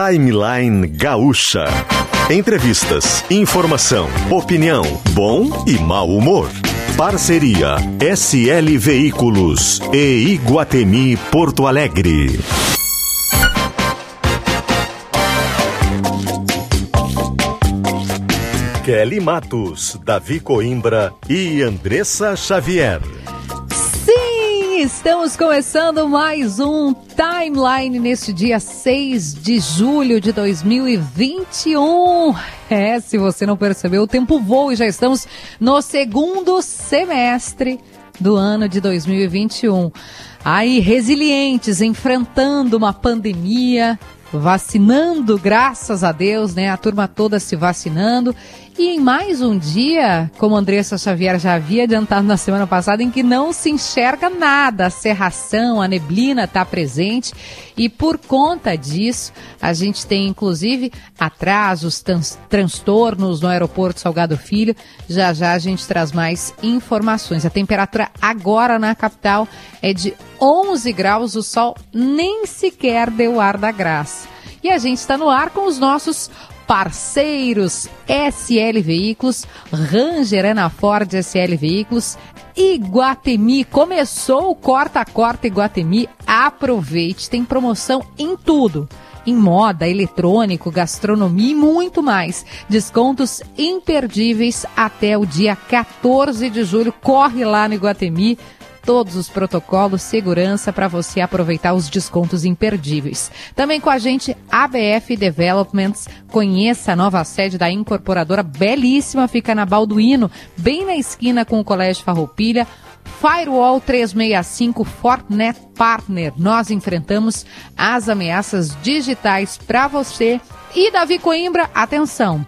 Timeline Gaúcha. Entrevistas, informação, opinião, bom e mau humor. Parceria SL Veículos e Iguatemi Porto Alegre. Kelly Matos, Davi Coimbra e Andressa Xavier. Estamos começando mais um Timeline neste dia 6 de julho de 2021. É, se você não percebeu, o tempo voa e já estamos no segundo semestre do ano de 2021. Aí, resilientes, enfrentando uma pandemia, vacinando, graças a Deus, né? A turma toda se vacinando e em mais um dia, como Andressa Xavier já havia adiantado na semana passada, em que não se enxerga nada, a serração, a neblina está presente e por conta disso a gente tem inclusive atrasos, transtornos no aeroporto Salgado Filho. Já já a gente traz mais informações. A temperatura agora na capital é de 11 graus, o sol nem sequer deu ar da graça. E a gente está no ar com os nossos parceiros SL Veículos, Ranger Ana Ford SL Veículos, Iguatemi. Começou o Corta Corta Iguatemi. Aproveite, tem promoção em tudo em moda, eletrônico, gastronomia e muito mais. Descontos imperdíveis até o dia 14 de julho. Corre lá no Iguatemi todos os protocolos, segurança para você aproveitar os descontos imperdíveis. Também com a gente, ABF Developments. Conheça a nova sede da incorporadora belíssima, fica na Balduino, bem na esquina com o Colégio Farroupilha. Firewall 365 Fortnet Partner. Nós enfrentamos as ameaças digitais para você. E Davi Coimbra, atenção!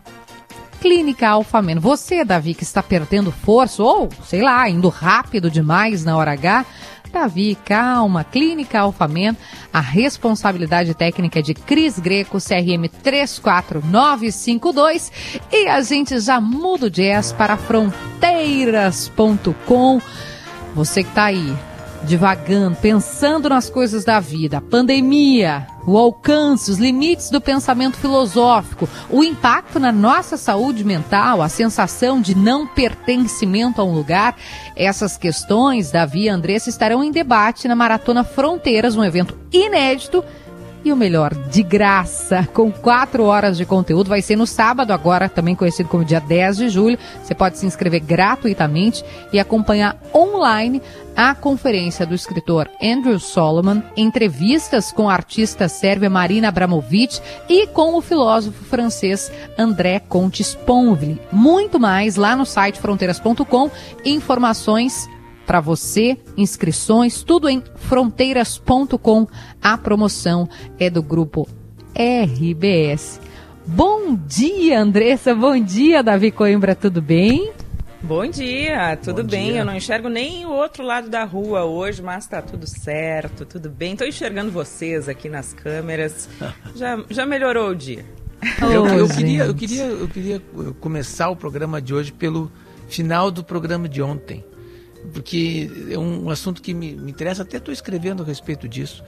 Clínica Alfameno. Você, Davi, que está perdendo força ou, sei lá, indo rápido demais na hora H, Davi, calma. Clínica Alfamen, a responsabilidade técnica é de Cris Greco, CRM 34952. E a gente já muda o jazz para fronteiras.com. Você que está aí, divagando, pensando nas coisas da vida, a pandemia, o alcance, os limites do pensamento filosófico, o impacto na nossa saúde mental, a sensação de não pertencimento a um lugar, essas questões, Davi e Andressa estarão em debate na Maratona Fronteiras, um evento inédito e o melhor, de graça, com quatro horas de conteúdo. Vai ser no sábado, agora também conhecido como dia 10 de julho. Você pode se inscrever gratuitamente e acompanhar online a conferência do escritor Andrew Solomon, entrevistas com a artista sérvia Marina Abramovic e com o filósofo francês André Contes Ponville. Muito mais lá no site fronteiras.com. Informações para você, inscrições, tudo em fronteiras.com. A promoção é do grupo RBS. Bom dia, Andressa. Bom dia, Davi Coimbra. Tudo bem? Bom dia, tudo Bom bem? Dia. Eu não enxergo nem o outro lado da rua hoje, mas tá tudo certo, tudo bem. Estou enxergando vocês aqui nas câmeras. Já, já melhorou o dia. eu, eu, queria, eu, queria, eu queria começar o programa de hoje pelo final do programa de ontem porque é um assunto que me, me interessa, até estou escrevendo a respeito disso,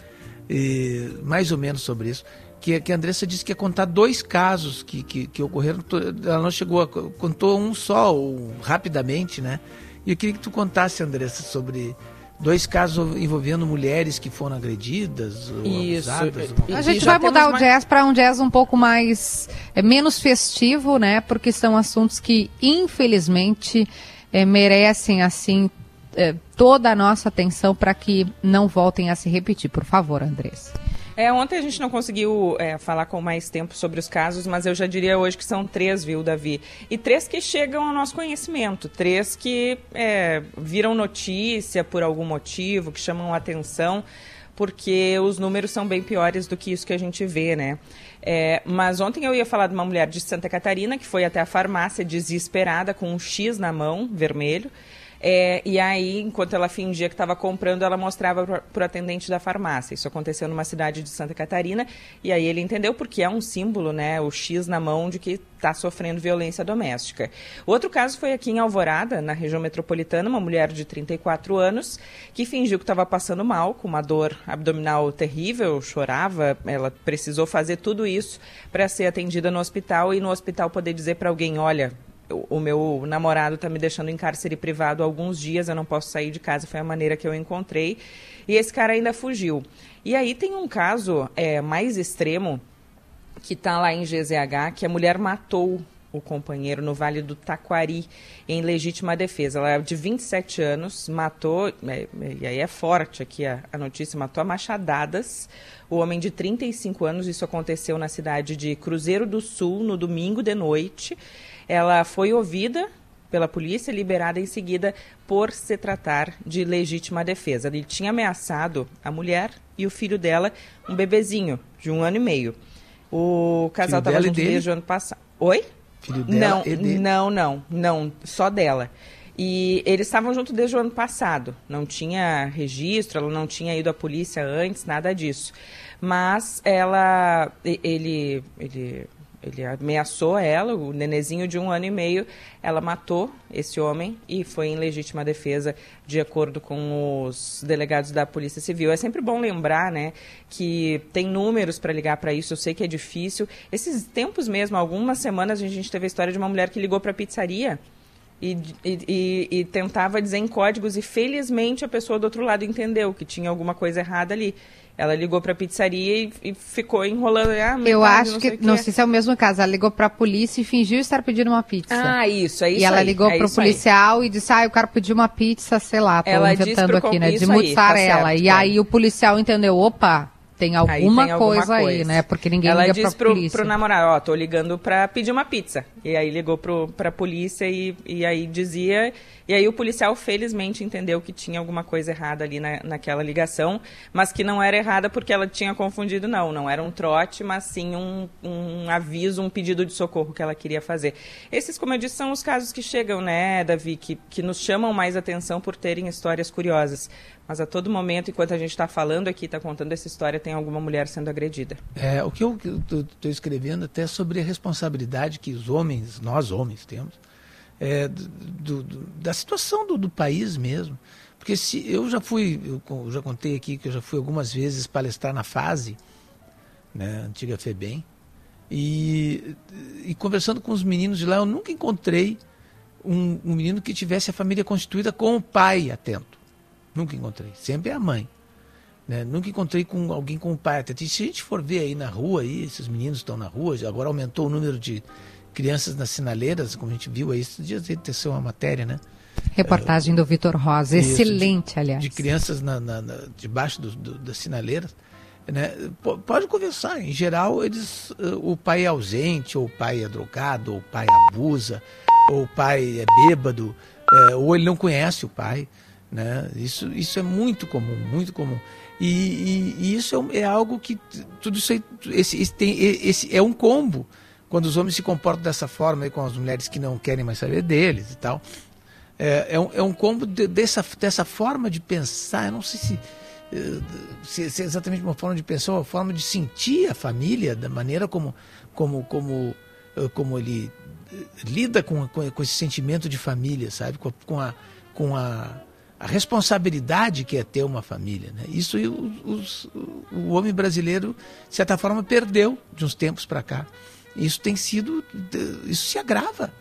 mais ou menos sobre isso, que, que a Andressa disse que ia contar dois casos que, que, que ocorreram, ela não chegou a, contou um só, ou, rapidamente, né? E eu queria que tu contasse, Andressa, sobre dois casos envolvendo mulheres que foram agredidas ou Isso. abusadas. A gente vai mudar mais... o jazz para um jazz um pouco mais é, menos festivo, né? Porque são assuntos que infelizmente é, merecem assim é, toda a nossa atenção para que não voltem a se repetir. Por favor, Andressa. É, ontem a gente não conseguiu é, falar com mais tempo sobre os casos, mas eu já diria hoje que são três, viu, Davi? E três que chegam ao nosso conhecimento, três que é, viram notícia por algum motivo, que chamam atenção, porque os números são bem piores do que isso que a gente vê, né? É, mas ontem eu ia falar de uma mulher de Santa Catarina que foi até a farmácia desesperada com um X na mão, vermelho É, e aí, enquanto ela fingia que estava comprando, ela mostrava para o atendente da farmácia. Isso aconteceu numa cidade de Santa Catarina. E aí ele entendeu porque é um símbolo, né? O X na mão de que está sofrendo violência doméstica. Outro caso foi aqui em Alvorada, na região metropolitana, uma mulher de 34 anos que fingiu que estava passando mal, com uma dor abdominal terrível, chorava. Ela precisou fazer tudo isso para ser atendida no hospital e no hospital poder dizer para alguém: olha, o meu namorado está me deixando em cárcere privado há alguns dias, eu não posso sair de casa, foi a maneira que eu encontrei. E esse cara ainda fugiu. E aí tem um caso é, mais extremo que está lá em GZH, que a mulher matou o companheiro no Vale do Taquari em legítima defesa. Ela é de 27 anos, matou, é, e aí é forte aqui a, a notícia, matou a machadadas o homem de 35 anos. Isso aconteceu na cidade de Cruzeiro do Sul no domingo de noite. Ela foi ouvida pela polícia, liberada em seguida por se tratar de legítima defesa. Ele tinha ameaçado a mulher e o filho dela, um bebezinho de um ano e meio. O casal estava junto desde o ano passado. Oi? Filho dela não, não, não, não, só dela. E eles estavam juntos desde o ano passado. Não tinha registro, ela não tinha ido à polícia antes, nada disso. Mas ela, ele, ele ele ameaçou ela, o nenezinho de um ano e meio, ela matou esse homem e foi em legítima defesa, de acordo com os delegados da Polícia Civil. É sempre bom lembrar, né, que tem números para ligar para isso. Eu sei que é difícil. Esses tempos mesmo, algumas semanas a gente teve a história de uma mulher que ligou para a pizzaria e, e, e, tentava dizer em códigos e felizmente a pessoa do outro lado entendeu que tinha alguma coisa errada ali. Ela ligou para a pizzaria e, e, ficou enrolando. Ah, eu acho não que, que, não sei se é o mesmo caso. Ela ligou para a polícia e fingiu estar pedindo uma pizza. Ah, isso, é isso. E ela aí, ligou é para o policial aí. e disse: "Ah, eu quero pedir uma pizza, sei lá, tô ela inventando aqui, né, de mussarela". Tá e aí o policial entendeu: "Opa, tem alguma, tem alguma coisa, coisa, aí, né? Porque ninguém ela liga disse pra pro, polícia. pro namorado, ó, tô ligando pra pedir uma pizza. E aí ligou pro, pra polícia e, e aí dizia... E aí o policial felizmente entendeu que tinha alguma coisa errada ali na, naquela ligação, mas que não era errada porque ela tinha confundido, não. Não era um trote, mas sim um, um aviso, um pedido de socorro que ela queria fazer. Esses, como eu disse, são os casos que chegam, né, Davi, que, que nos chamam mais atenção por terem histórias curiosas. Mas a todo momento, enquanto a gente está falando aqui, está contando essa história, tem alguma mulher sendo agredida. É, o que eu estou escrevendo até sobre a responsabilidade que os homens, nós homens, temos, é, do, do, da situação do, do, país mesmo. Porque se eu já fui, eu já contei aqui que eu já fui algumas vezes palestrar na fase, né, antiga FEBEM, e, e conversando com os meninos de lá, eu nunca encontrei um, um menino que tivesse a família constituída com o pai atento. Nunca encontrei. Sempre é a mãe. Né? Nunca encontrei com alguém com o pai. Até se a gente for ver aí na rua, aí, esses meninos estão na rua, agora aumentou o número de crianças nas sinaleiras, como a gente viu aí, esses dias teceu uma matéria, né? Reportagem é, do Vitor Rosa, isso, excelente, de, aliás. De crianças na, na, na debaixo do, do, das sinaleiras. Né? Pode conversar, em geral, eles, o pai é ausente, ou o pai é drogado, ou o pai abusa, ou o pai é bêbado, é, ou ele não conhece o pai. Né? Isso, isso é muito comum, muito comum. E, e, e isso é, é, algo que tudo isso aí, esse, esse, tem, esse é um combo quando os homens se comportam dessa forma com as mulheres que não querem mais saber deles e tal. É, é, um, é um combo de, dessa, dessa forma de pensar. Eu não sei se, eh, se, se, é exatamente uma forma de pensar, uma forma de sentir a família, da maneira como, como, como, eh, como ele eh, lida com, com, com esse sentimento de família, sabe? Com a, com a a responsabilidade que é ter uma família. Né? Isso os, o homem brasileiro, de certa forma, perdeu de uns tempos para cá. Isso tem sido. Isso se agrava.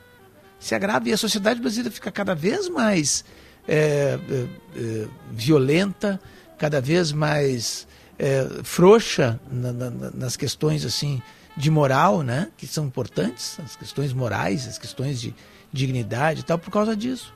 Se agrava e a sociedade brasileira fica cada vez mais é, é, é, violenta, cada vez mais é, frouxa na, na, nas questões assim de moral, né? que são importantes, as questões morais, as questões de dignidade e tal, por causa disso.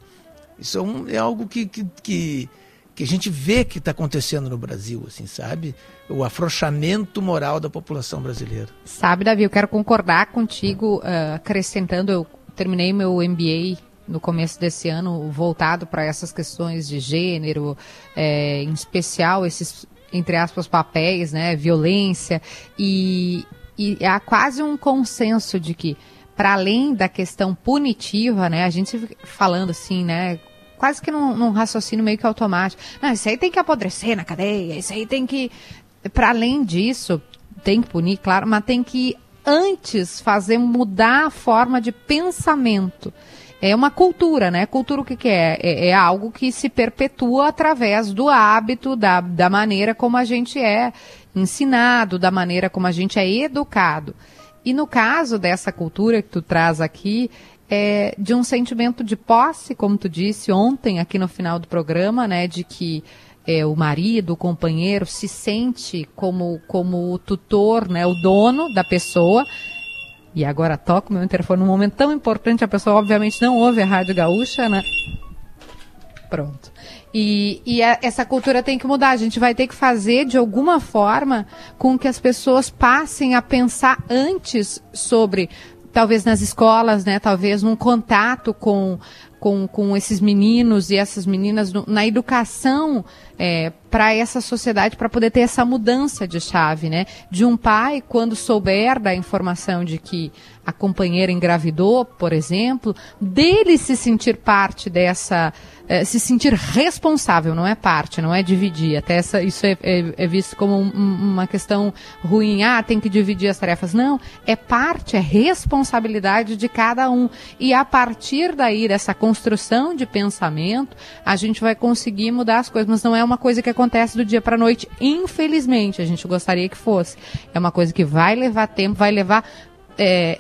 Isso é, um, é algo que, que, que, que, a gente vê que está acontecendo no Brasil, assim, sabe? O afrouxamento moral da população brasileira. Sabe, Davi, eu quero concordar contigo, uh, acrescentando, eu terminei meu MBA no começo desse ano voltado para essas questões de gênero, é, em especial esses entre aspas papéis, né, violência e, e há quase um consenso de que para além da questão punitiva, né, a gente falando assim, né, quase que num, num raciocínio meio que automático. Não, isso aí tem que apodrecer na cadeia, isso aí tem que. Para além disso, tem que punir, claro, mas tem que antes fazer mudar a forma de pensamento. É uma cultura, né? Cultura o que, que é? é? é? algo que se perpetua através do hábito, da, da maneira como a gente é ensinado, da maneira como a gente é educado. E no caso dessa cultura que tu traz aqui, é de um sentimento de posse, como tu disse ontem aqui no final do programa, né? De que é, o marido, o companheiro se sente como, como o tutor, né? O dono da pessoa e agora toca o meu interfone num momento tão importante, a pessoa obviamente não ouve a Rádio Gaúcha, né? Pronto. E, e a, essa cultura tem que mudar. A gente vai ter que fazer de alguma forma com que as pessoas passem a pensar antes sobre, talvez nas escolas, né? Talvez num contato com com, com esses meninos e essas meninas no, na educação é, para essa sociedade, para poder ter essa mudança de chave, né? De um pai, quando souber da informação de que a companheira engravidou, por exemplo, dele se sentir parte dessa é, se sentir responsável, não é parte, não é dividir. Até essa, isso é, é, é visto como um, uma questão ruim. Ah, tem que dividir as tarefas. Não, é parte, é responsabilidade de cada um. E a partir daí, dessa construção de pensamento, a gente vai conseguir mudar as coisas. Mas não é uma coisa que acontece do dia para a noite. Infelizmente, a gente gostaria que fosse. É uma coisa que vai levar tempo, vai levar é,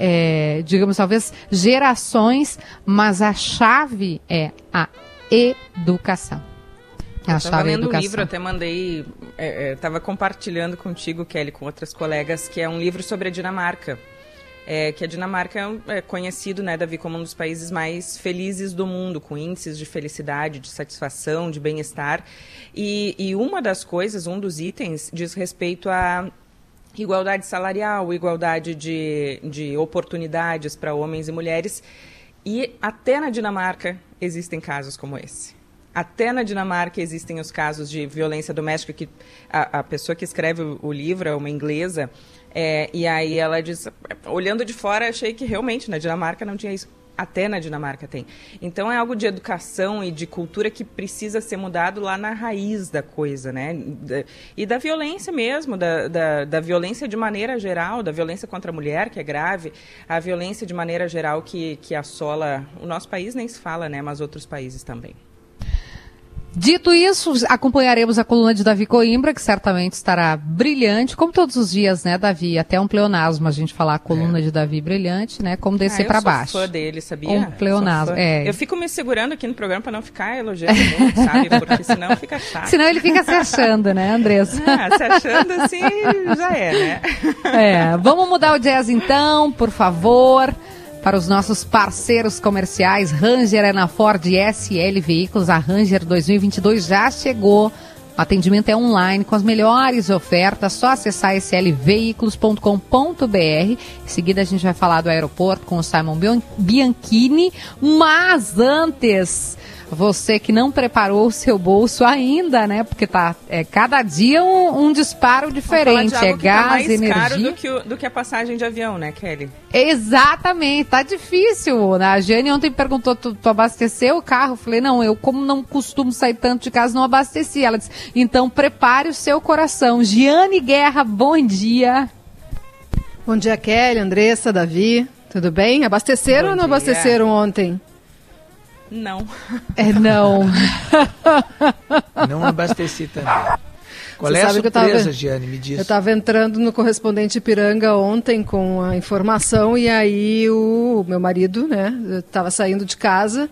é, digamos, talvez gerações, mas a chave é a educação. É eu estava lendo um livro, até mandei, estava é, é compartilhando contigo, Kelly, com outras colegas, que é um livro sobre a Dinamarca. É, que a Dinamarca é conhecido, né, Davi, como um dos países mais felizes do mundo, com índices de felicidade, de satisfação, de bem-estar. E, e uma das coisas, um dos itens, diz respeito a igualdade salarial, igualdade de, de oportunidades para homens e mulheres. E até na Dinamarca existem casos como esse. Até na Dinamarca existem os casos de violência doméstica que a, a pessoa que escreve o, o livro é uma inglesa é, e aí ela diz, olhando de fora, achei que realmente na Dinamarca não tinha isso. Até na Dinamarca tem. Então é algo de educação e de cultura que precisa ser mudado lá na raiz da coisa, né? E da violência mesmo, da, da, da violência de maneira geral, da violência contra a mulher, que é grave, a violência de maneira geral que, que assola o nosso país, nem se fala, né? Mas outros países também. Dito isso, acompanharemos a coluna de Davi Coimbra, que certamente estará brilhante, como todos os dias, né, Davi? Até um pleonasmo a gente falar a coluna é. de Davi brilhante, né? Como descer ah, para baixo. Eu sou fã dele, sabia? Um pleonasmo, é. Eu fico me segurando aqui no programa para não ficar elogiando muito, sabe? Porque senão fica chato. Senão ele fica se achando, né, Andressa? Ah, se achando assim, já é, né? É, vamos mudar o jazz então, por favor para os nossos parceiros comerciais. Ranger é na Ford SL Veículos. A Ranger 2022 já chegou. O atendimento é online com as melhores ofertas. Só acessar slveículos.com.br. Em seguida a gente vai falar do aeroporto com o Simon Bianchini. Mas antes você que não preparou o seu bolso ainda, né? Porque tá é, cada dia um, um disparo diferente. é tá gás, tá mais energia. caro do que, o, do que a passagem de avião, né, Kelly? Exatamente, tá difícil. A Jane ontem perguntou: tu, tu abasteceu o carro? Eu falei, não, eu, como não costumo sair tanto de casa, não abasteci. Ela disse, então prepare o seu coração. Giane Guerra, bom dia. Bom dia, Kelly, Andressa, Davi. Tudo bem? Abasteceram bom ou não dia. abasteceram ontem? Não. É não. não abasteci também. Qual Você é a surpresa, tava, Giane? Me diz. Eu estava entrando no correspondente Piranga ontem com a informação e aí o meu marido, né, estava saindo de casa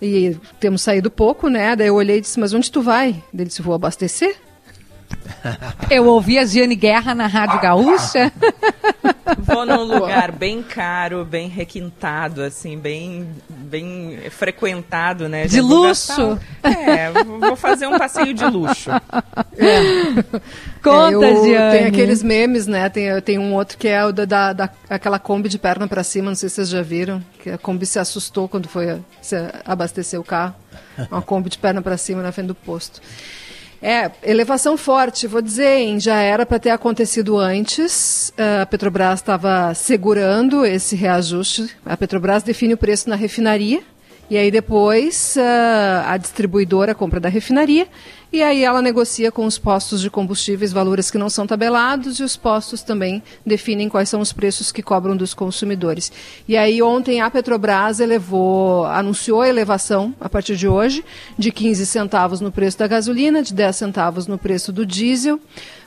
e temos saído pouco, né? Daí eu olhei e disse, mas onde tu vai? Ele disse, vou abastecer. Eu ouvi a Giane Guerra na Rádio Gaúcha. Vou num lugar bem caro, bem requintado, assim, bem, bem frequentado, né? De luxo? É, vou fazer um passeio de luxo. É. Conta, é, Giane. Tem aqueles memes, né? Tem, tem um outro que é o da, da, da, aquela Kombi de perna para cima, não sei se vocês já viram, que a Kombi se assustou quando foi abastecer o carro. Uma Kombi de perna para cima na frente do posto. É, elevação forte, vou dizer, hein, já era para ter acontecido antes. A Petrobras estava segurando esse reajuste. A Petrobras define o preço na refinaria E aí depois uh, a distribuidora compra da refinaria e aí ela negocia com os postos de combustíveis valores que não são tabelados e os postos também definem quais são os preços que cobram dos consumidores. E aí ontem a Petrobras elevou, anunciou a elevação a partir de hoje de 15 centavos no preço da gasolina, de 10 centavos no preço do diesel.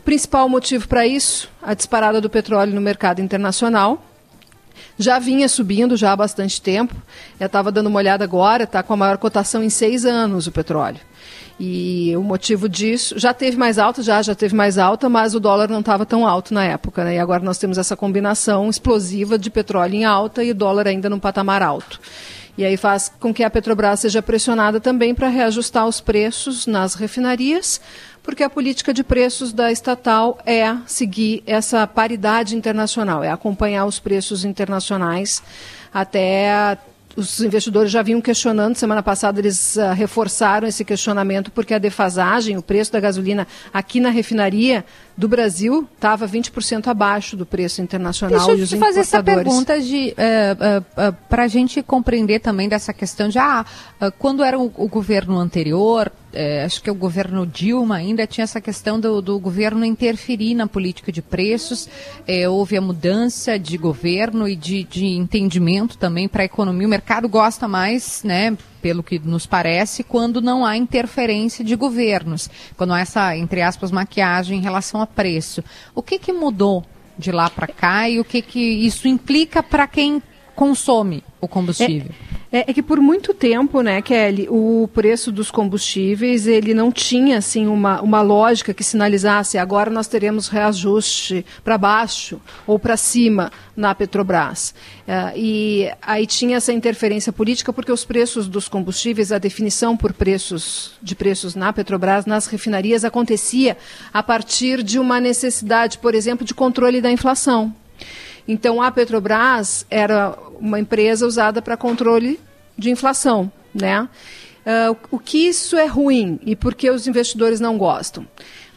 Principal motivo para isso, a disparada do petróleo no mercado internacional já vinha subindo já há bastante tempo. Eu estava dando uma olhada agora, está com a maior cotação em seis anos o petróleo. E o motivo disso, já teve mais alta, já, já teve mais alta, mas o dólar não estava tão alto na época. Né? E agora nós temos essa combinação explosiva de petróleo em alta e dólar ainda num patamar alto. E aí faz com que a Petrobras seja pressionada também para reajustar os preços nas refinarias, porque a política de preços da estatal é seguir essa paridade internacional, é acompanhar os preços internacionais até os investidores já vinham questionando, semana passada eles uh, reforçaram esse questionamento, porque a defasagem, o preço da gasolina aqui na refinaria do Brasil estava 20% abaixo do preço internacional. Deixa eu te fazer essa pergunta de uh, uh, uh para a gente compreender também dessa questão de ah, quando era o, o governo anterior, é, acho que o governo Dilma ainda tinha essa questão do, do governo interferir na política de preços. É, houve a mudança de governo e de, de entendimento também para a economia. O mercado gosta mais, né, pelo que nos parece, quando não há interferência de governos, quando há essa, entre aspas, maquiagem em relação a preço. O que, que mudou de lá para cá e o que, que isso implica para quem consome o combustível? É... É, é, que por muito tempo, né, Kelly, o preço dos combustíveis ele não tinha assim uma, uma lógica que sinalizasse agora nós teremos reajuste para baixo ou para cima na Petrobras. É, e aí tinha essa interferência política porque os preços dos combustíveis, a definição por preços de preços na Petrobras, nas refinarias, acontecia a partir de uma necessidade, por exemplo, de controle da inflação. Então, a Petrobras era uma empresa usada para controle de inflação, né? Uh, o que isso é ruim e por que os investidores não gostam?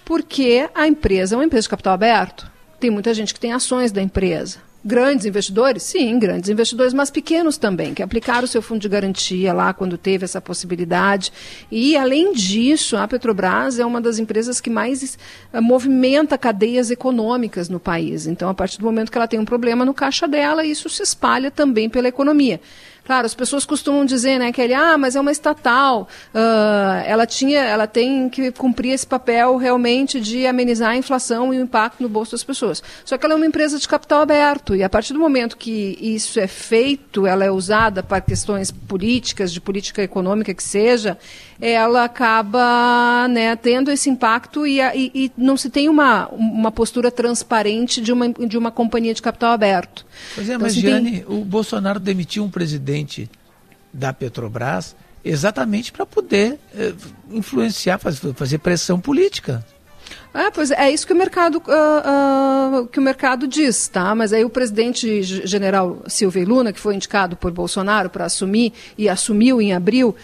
Porque a empresa é uma empresa de capital aberto. Tem muita gente que tem ações da empresa. Grandes investidores? Sim, grandes investidores, mas pequenos também, que aplicaram o seu fundo de garantia lá quando teve essa possibilidade. E, além disso, a Petrobras é uma das empresas que mais uh, movimenta cadeias econômicas no país. Então, a partir do momento que ela tem um problema no caixa dela, isso se espalha também pela economia. Claro, as pessoas costumam dizer, né, que ele, ah, mas é uma estatal, uh, ela tinha, ela tem que cumprir esse papel realmente de amenizar a inflação e o impacto no bolso das pessoas. Só que ela é uma empresa de capital aberto e a partir do momento que isso é feito, ela é usada para questões políticas, de política econômica que seja, ela acaba né, tendo esse impacto e, e, e, não se tem uma, uma postura transparente de uma, de uma companhia de capital aberto. Pois é, então, mas, Giane, tem... o Bolsonaro demitiu um presidente da Petrobras exatamente para poder eh, influenciar, fazer pressão política. É, pois é, é isso que o mercado uh, uh, que o mercado diz, tá? Mas aí o presidente general Silvio Luna, que foi indicado por Bolsonaro para assumir e assumiu em abril,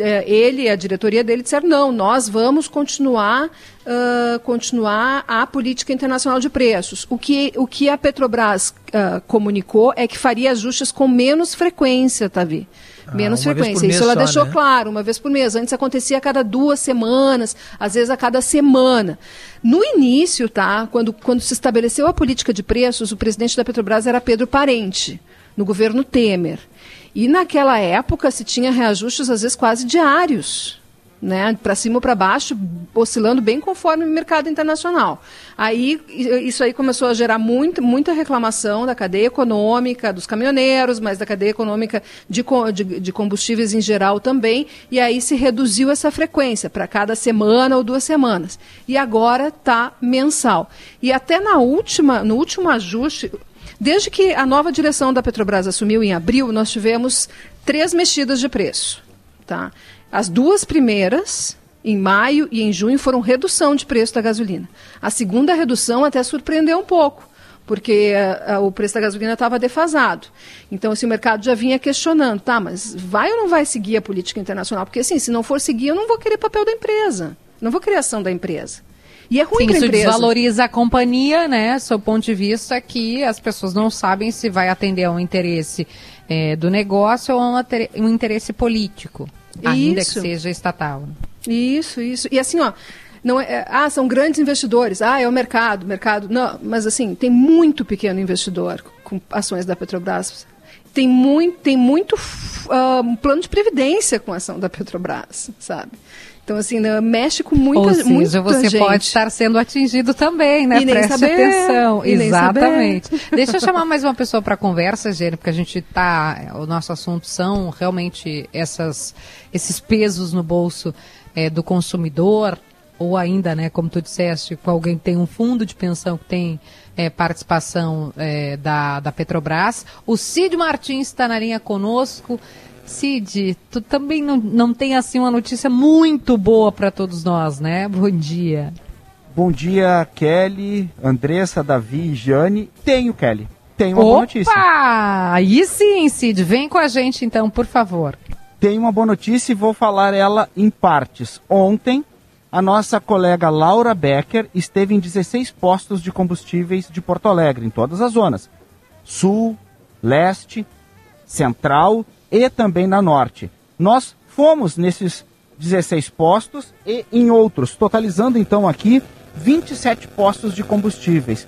é, ele e a diretoria dele disseram não, nós vamos continuar uh, continuar a política internacional de preços. O que o que a Petrobras comunicou é que faria ajustes com menos frequência, Tavi. Tá, ah, menos frequência. Isso ela só, deixou né? claro, uma vez por mês. Antes acontecia a cada duas semanas, às vezes a cada semana. No início, tá, quando, quando se estabeleceu a política de preços, o presidente da Petrobras era Pedro Parente, no governo Temer. E naquela época se tinha reajustes, às vezes, quase diários né, para cima ou para baixo, oscilando bem conforme o mercado internacional. Aí isso aí começou a gerar muito, muita reclamação da cadeia econômica, dos caminhoneiros, mas da cadeia econômica de, de, de combustíveis em geral também, e aí se reduziu essa frequência para cada semana ou duas semanas. E agora está mensal. E até na última, no último ajuste, desde que a nova direção da Petrobras assumiu em abril, nós tivemos três mexidas de preço. Tá? As duas primeiras, em maio e em junho, foram redução de preço da gasolina. A segunda redução até surpreendeu um pouco, porque uh, o preço da gasolina estava defasado. Então, assim, o mercado já vinha questionando, tá, mas vai ou não vai seguir a política internacional? Porque, assim, se não for seguir, eu não vou querer papel da empresa, não vou querer ação da empresa. E é ruim para a empresa. Isso desvaloriza a companhia, né? Seu ponto de vista que as pessoas não sabem se vai atender a um interesse é, do negócio ou a um interesse político, ainda isso. que seja estatal. Isso, isso. E assim, ó, não é, é, ah, são grandes investidores, ah, é o mercado, mercado. Não, mas assim, tem muito pequeno investidor com ações da Petrobras. Tem muito, tem muito uh, plano de previdência com a ação da Petrobras, sabe? Então, assim, né, mexe com muita, Ou seja, muita você gente. pode estar sendo atingido também, né? E Preste saber, atenção. Exatamente. Deixa eu chamar mais uma pessoa para a conversa, Gênero, porque a gente está. O nosso assunto são realmente essas, esses pesos no bolso é, do consumidor, ou ainda, né, como tu disseste, com alguém que tem um fundo de pensão que tem é, participação é, da, da Petrobras. O Cid Martins está na linha conosco. Cid, tu também não, não tem assim uma notícia muito boa para todos nós, né? Bom dia. Bom dia, Kelly, Andressa, Davi e Jane. Tenho, Kelly. Tenho uma Opa! boa notícia. Aí sim, Cid. Vem com a gente então, por favor. Tenho uma boa notícia e vou falar ela em partes. Ontem, a nossa colega Laura Becker esteve em 16 postos de combustíveis de Porto Alegre, em todas as zonas: Sul, Leste, Central e também na Norte. Nós fomos nesses 16 postos e em outros, totalizando então aqui 27 postos de combustíveis.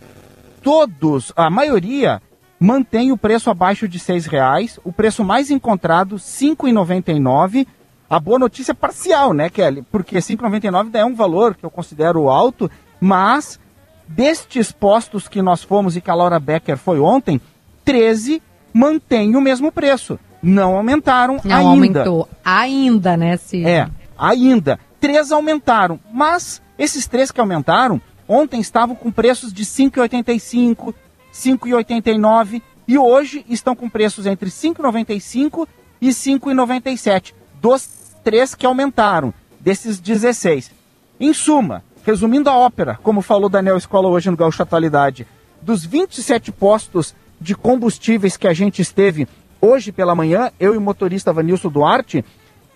Todos, a maioria, mantém o preço abaixo de R$ reais, o preço mais encontrado R$ 5,99 a boa notícia é parcial, né, Kelly? Porque 5,99 é um valor que eu considero alto, mas destes postos que nós fomos e que a Laura Becker foi ontem, 13 mantém o mesmo preço. Não aumentaram Não ainda. aumentou ainda, né, Cid? É, ainda. Três aumentaram, mas esses três que aumentaram, ontem estavam com preços de 5,85, 5,89 e hoje estão com preços entre 5,95 e 5,97 dos três que aumentaram, desses 16. Em suma, resumindo a ópera, como falou Daniel Escola hoje no Gaúcho Atualidade, dos 27 postos de combustíveis que a gente esteve hoje pela manhã, eu e o motorista Vanilson Duarte,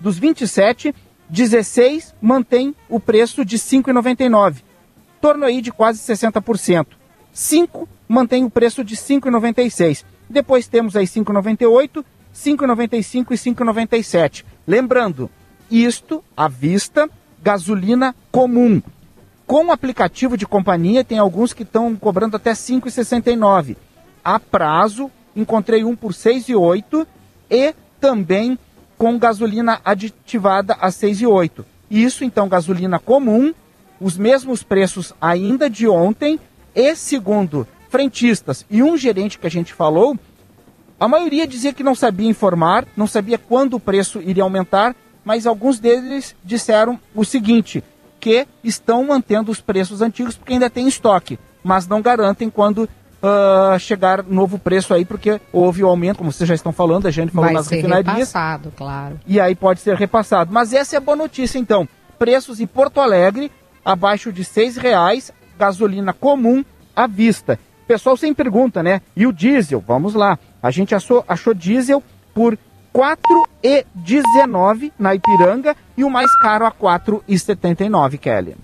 dos 27, 16 mantém o preço de R$ 5,99, torno aí de quase 60%. 5 mantém o preço de R$ 5,96. Depois temos aí 5,98, 5,95 e 5,97. Lembrando, isto à vista, gasolina comum. Com aplicativo de companhia, tem alguns que estão cobrando até 5,69. A prazo, encontrei um por 6,8 e também com gasolina aditivada a 6,8. Isso, então, gasolina comum, os mesmos preços ainda de ontem e, segundo frentistas e um gerente que a gente falou, a maioria dizia que não sabia informar, não sabia quando o preço iria aumentar, mas alguns deles disseram o seguinte, que estão mantendo os preços antigos porque ainda tem estoque, mas não garantem quando uh, chegar novo preço aí, porque houve o aumento, como vocês já estão falando, a gente falou Vai nas ser refinarias. repassado, claro. E aí pode ser repassado. Mas essa é a boa notícia, então. Preços em Porto Alegre, abaixo de seis reais, gasolina comum à vista. Pessoal sempre pergunta, né? E o diesel? Vamos lá. A gente achou, achou diesel por 4,19 na Ipiranga e o mais caro a 4,79, Kelly.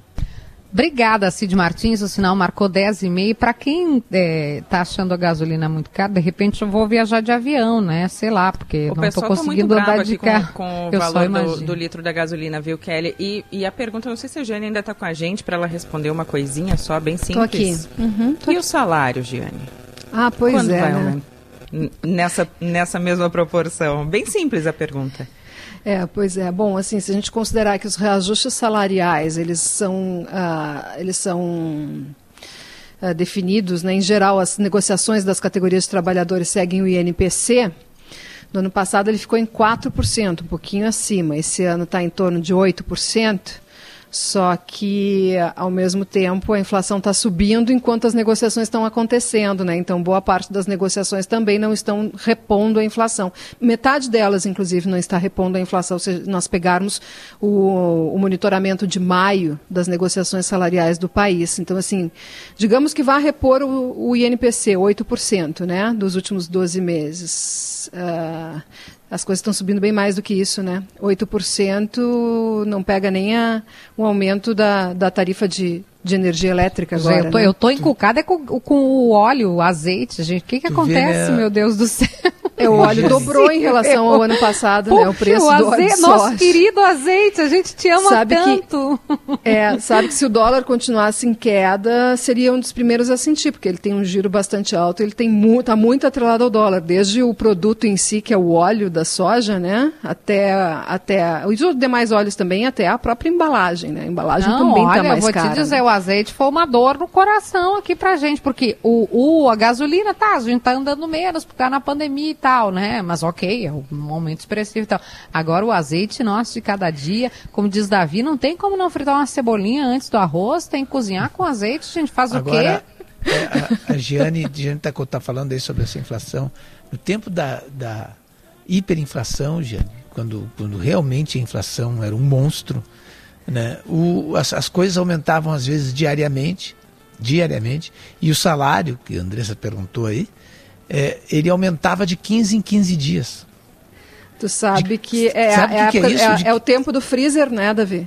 Obrigada, Cid Martins. O sinal marcou 10,5. Para quem está é, tá achando a gasolina muito cara, de repente eu vou viajar de avião, né? Sei lá, porque o não estou tá conseguindo tá andar de carro. Com, com o valor do, do, litro da gasolina, viu, Kelly? E, e a pergunta, não sei se a Jane ainda está com a gente para ela responder uma coisinha só, bem simples. Estou aqui. Uhum, tô e aqui. o salário, Giane? Ah, pois Quando é. Vai né? Nessa, nessa mesma proporção? Bem simples a pergunta. É, pois é. Bom, assim, se a gente considerar que os reajustes salariais, eles são, uh, eles são uh, definidos, né, em geral, as negociações das categorias de trabalhadores seguem o INPC, no ano passado ele ficou em 4%, um pouquinho acima. Esse ano está em torno de 8%. Só que, ao mesmo tempo, a inflação está subindo enquanto as negociações estão acontecendo, né? Então, boa parte das negociações também não estão repondo a inflação. Metade delas, inclusive, não está repondo a inflação. Se nós pegarmos o, o monitoramento de maio das negociações salariais do país. Então, assim, digamos que vá repor o, o INPC, 8%, né? Dos últimos 12 meses. Uh, as coisas estão subindo bem mais do que isso, né? 8% não pega nem a, o aumento da, da tarifa de, de energia elétrica agora. Eu tô, né? eu tô encucada é com, com o óleo, o azeite, gente. O que que acontece, vê, né? meu Deus do céu? É, o óleo dobrou em relação ao ano passado, Puxa, né? O preço o do óleo de Nosso querido azeite, a gente te ama sabe tanto. Que, é, sabe que se o dólar continuasse em queda, seria um dos primeiros a sentir, porque ele tem um giro bastante alto, ele tem muito, tá muito atrelado ao dólar, desde o produto em si, que é o óleo da soja, né? Até, até os demais óleos também, até a própria embalagem, né? A embalagem Não, também está mais cara. cara. Eu vou te dizer, né? o azeite foi uma dor no coração aqui pra gente, porque o, o, a gasolina, tá, a gente tá andando menos, porque tá na pandemia e tal, né? Mas ok, é um momento expressivo e tal. Agora o azeite nosso de cada dia, como diz Davi, não tem como não fritar uma cebolinha antes do arroz, tem que cozinhar com azeite, a gente faz Agora, o quê? É, a, a Giane está tá falando aí sobre essa inflação. No tempo da, da hiperinflação, Giane, quando, quando realmente a inflação era um monstro, né, o, as, as coisas aumentavam às vezes diariamente, diariamente, e o salário, que a Andressa perguntou aí, é, ele aumentava de 15 em 15 dias. Tu sabe de, que é, sabe é, que é, é, de... é, o tempo do freezer, né, Davi?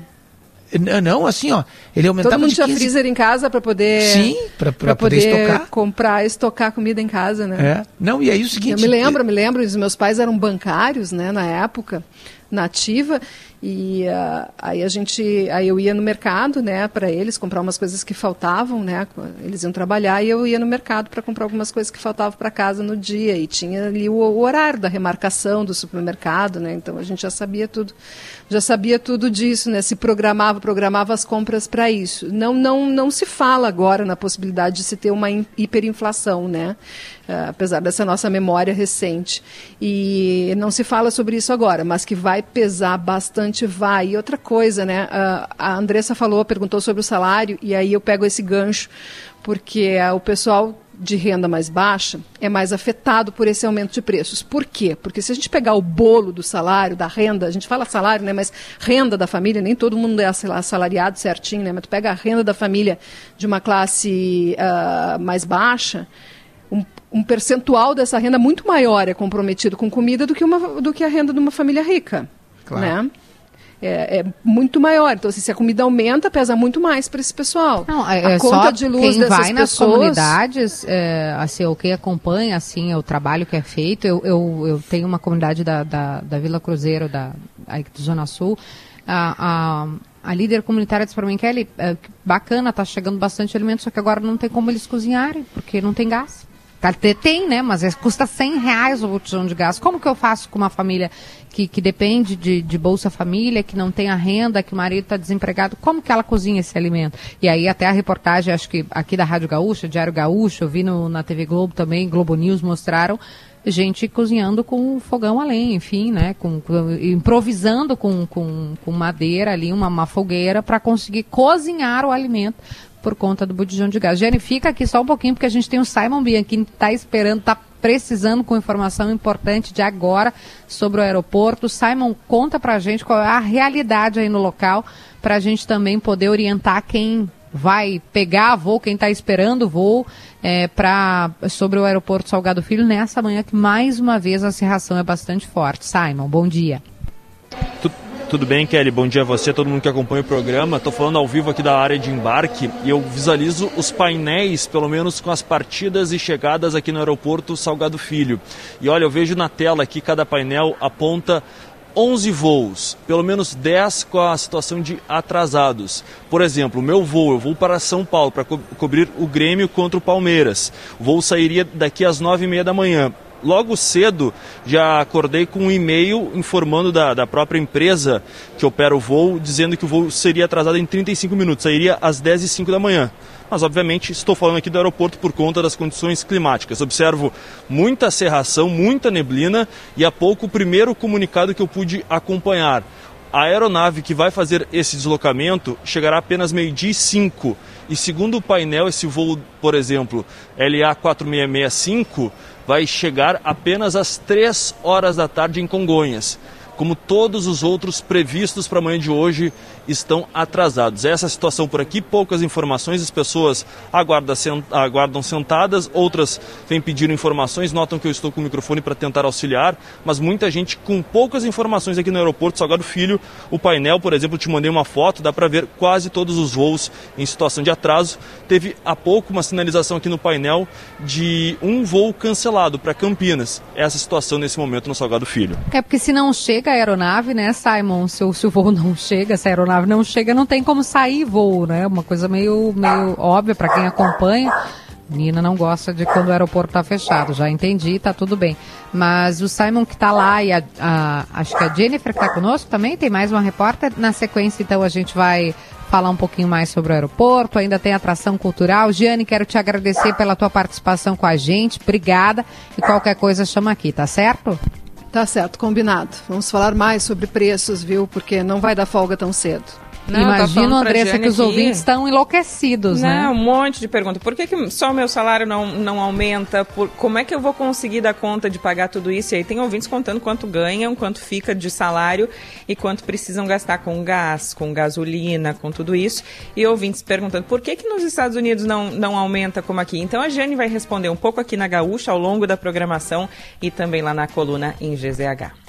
Não, assim, ó, ele aumentava Todo mundo tinha 15... freezer em casa para poder Sim, para poder, poder estocar. comprar, estocar comida em casa, né? É. Não, e aí o seguinte, eu me lembro, me lembro, os meus pais eram bancários, né, na época, nativa. E uh, aí a gente, aí eu ia no mercado, né, para eles comprar umas coisas que faltavam, né? Eles iam trabalhar e eu ia no mercado para comprar algumas coisas que faltavam para casa no dia e tinha ali o, o, horário da remarcação do supermercado, né? Então a gente já sabia tudo, já sabia tudo disso, né? Se programava, programava as compras para isso. Não, não, não se fala agora na possibilidade de se ter uma hiperinflação, né? Uh, apesar dessa nossa memória recente. E não se fala sobre isso agora, mas que vai pesar bastante, vai. E outra coisa, né? Uh, a Andressa falou, perguntou sobre o salário, e aí eu pego esse gancho, porque o pessoal de renda mais baixa é mais afetado por esse aumento de preços. Por quê? Porque se a gente pegar o bolo do salário, da renda, a gente fala salário, né, mas renda da família, nem todo mundo é assalariado certinho, né, mas tu pega a renda da família de uma classe uh, mais baixa, um, um, percentual dessa renda muito maior é comprometido com comida do que, uma, do que a renda de uma família rica. Claro. Né? É, é, muito maior. Então, assim, se a comida aumenta, pesa muito mais para esse pessoal. Não, é, a é conta de luz quem dessas vai pessoas... nas comunidades, é, assim, o que acompanha assim, o trabalho que é feito. Eu, eu, eu tenho uma comunidade da, da, da Vila Cruzeiro, da, do Zona Sul. A, a, a líder comunitária disse para mim, Kelly, é, bacana, tá chegando bastante alimento, só que agora não tem como eles cozinharem, porque não tem gás. Tem, né? Mas é, custa 100 reais o botijão de gás. Como que eu faço com uma família que, que depende de, de Bolsa Família, que não tem a renda, que o marido está desempregado? Como que ela cozinha esse alimento? E aí até a reportagem, acho que aqui da Rádio Gaúcha, Diário Gaúcho, eu vi no, na TV Globo também, Globo News mostraram gente cozinhando com fogão a lenha, enfim, né? Com, com, improvisando com, com, com madeira ali, uma, uma fogueira, para conseguir cozinhar o alimento por conta do botijão de gás. Jenny, fica aqui só um pouquinho, porque a gente tem o Simon Bianchini que está esperando, está precisando com informação importante de agora sobre o aeroporto. Simon, conta para a gente qual é a realidade aí no local, para a gente também poder orientar quem vai pegar voo, quem está esperando voo, é, pra, sobre o aeroporto Salgado Filho nessa manhã que mais uma vez a serração é bastante forte. Simon, bom dia. Tudo bem, Kelly? Bom dia a você, todo mundo que acompanha o programa. Estou falando ao vivo aqui da área de embarque e eu visualizo os painéis, pelo menos com as partidas e chegadas aqui no aeroporto Salgado Filho. E olha, eu vejo na tela aqui, cada painel aponta 11 voos, pelo menos 10 com a situação de atrasados. Por exemplo, o meu voo, eu vou para São Paulo para co cobrir o Grêmio contra o Palmeiras. O voo sairia daqui às 9h30 da manhã logo cedo já acordei com um e-mail informando da, da própria empresa que opera o voo, dizendo que o voo seria atrasado em 35 minutos, sairia às 10 e 05 da manhã. Mas, obviamente, estou falando aqui do aeroporto por conta das condições climáticas. Observo muita serração, muita neblina e há pouco o primeiro comunicado que eu pude acompanhar. A aeronave que vai fazer esse deslocamento chegará apenas meio-dia e 5. E segundo o painel, esse voo, por exemplo, LA 4665, vai chegar apenas às 3 horas da tarde em Congonhas. como todos os outros previstos para amanhã de hoje estão atrasados. Essa é situação por aqui, poucas informações, as pessoas aguardam, sentadas, outras vêm pedindo informações, notam que eu estou com o microfone para tentar auxiliar, mas muita gente com poucas informações aqui no aeroporto Salgado Filho. O painel, por exemplo, te mandei uma foto, dá para ver quase todos os voos em situação de atraso. Teve há pouco uma sinalização aqui no painel de um voo cancelado para Campinas. Essa situação nesse momento no Salgado Filho. É porque se não chega a aeronave, né, Simon? Se se o voo não chega, se a aeronave não chega, não tem como sair voo, né? Uma coisa meio, meio óbvia para quem acompanha. Nina não gosta de quando o aeroporto está fechado, já entendi, tá tudo bem. Mas o Simon que está lá e a, a, acho que a Jennifer que está conosco também, tem mais uma repórter. Na sequência, então, a gente vai falar um pouquinho mais sobre o aeroporto, ainda tem atração cultural. Giane, quero te agradecer pela tua participação com a gente, obrigada. E qualquer coisa chama aqui, tá certo? Tá certo, combinado. Vamos falar mais sobre preços, viu? Porque não vai dar folga tão cedo. Não, Imagino, Andressa, que os ouvintes estão enlouquecidos, não, né? um monte de perguntas. Por que, que só o meu salário não, não aumenta? Por, como é que eu vou conseguir dar conta de pagar tudo isso? E aí tem ouvintes contando quanto ganham, quanto fica de salário e quanto precisam gastar com gás, com gasolina, com tudo isso. E ouvintes perguntando por que, que nos Estados Unidos não, não aumenta como aqui? Então a Jane vai responder um pouco aqui na Gaúcha ao longo da programação e também lá na coluna em GZH.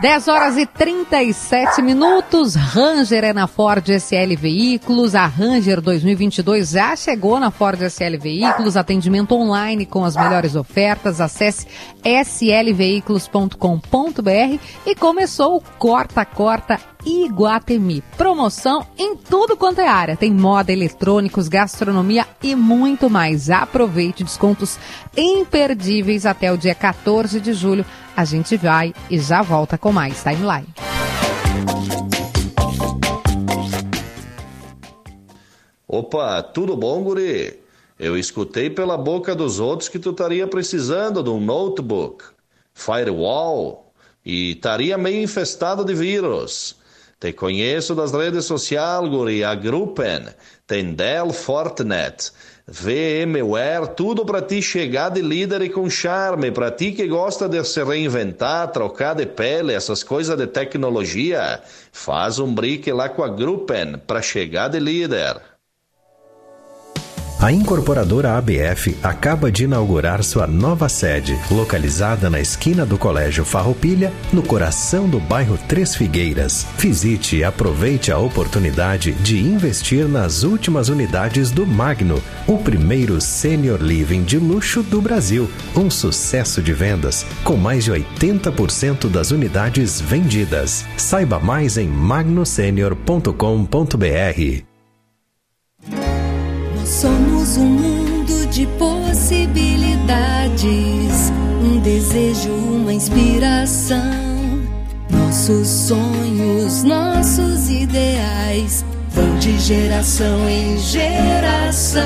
10 horas e 37 minutos. Ranger é na Ford SL Veículos. A Ranger 2022 já chegou na Ford SL Veículos. Atendimento online com as melhores ofertas. Acesse slveículos.com.br e começou o Corta Corta Iguatemi. Promoção em tudo quanto é área. Tem moda, eletrônicos, gastronomia e muito mais. Aproveite descontos imperdíveis até o dia 14 de julho. A gente vai e já volta com mais timeline. Opa, tudo bom, guri? Eu escutei pela boca dos outros que tu estaria precisando de um notebook, firewall e estaria meio infestado de vírus. Te conheço das redes sociais, guri, tem Dell Fortinet, VMware, tudo para ti chegar de líder e com charme, para ti que gosta de se reinventar, trocar de pele, essas coisas de tecnologia, faz um brique lá com a Gruppen para chegar de líder. A incorporadora ABF acaba de inaugurar sua nova sede, localizada na esquina do Colégio Farroupilha, no coração do bairro Três Figueiras. Visite e aproveite a oportunidade de investir nas últimas unidades do Magno, o primeiro senior living de luxo do Brasil. Um sucesso de vendas, com mais de 80% das unidades vendidas. Saiba mais em magnosenior.com.br. Somos um mundo de possibilidades, um desejo, uma inspiração. Nossos sonhos, nossos ideais vão de geração em geração.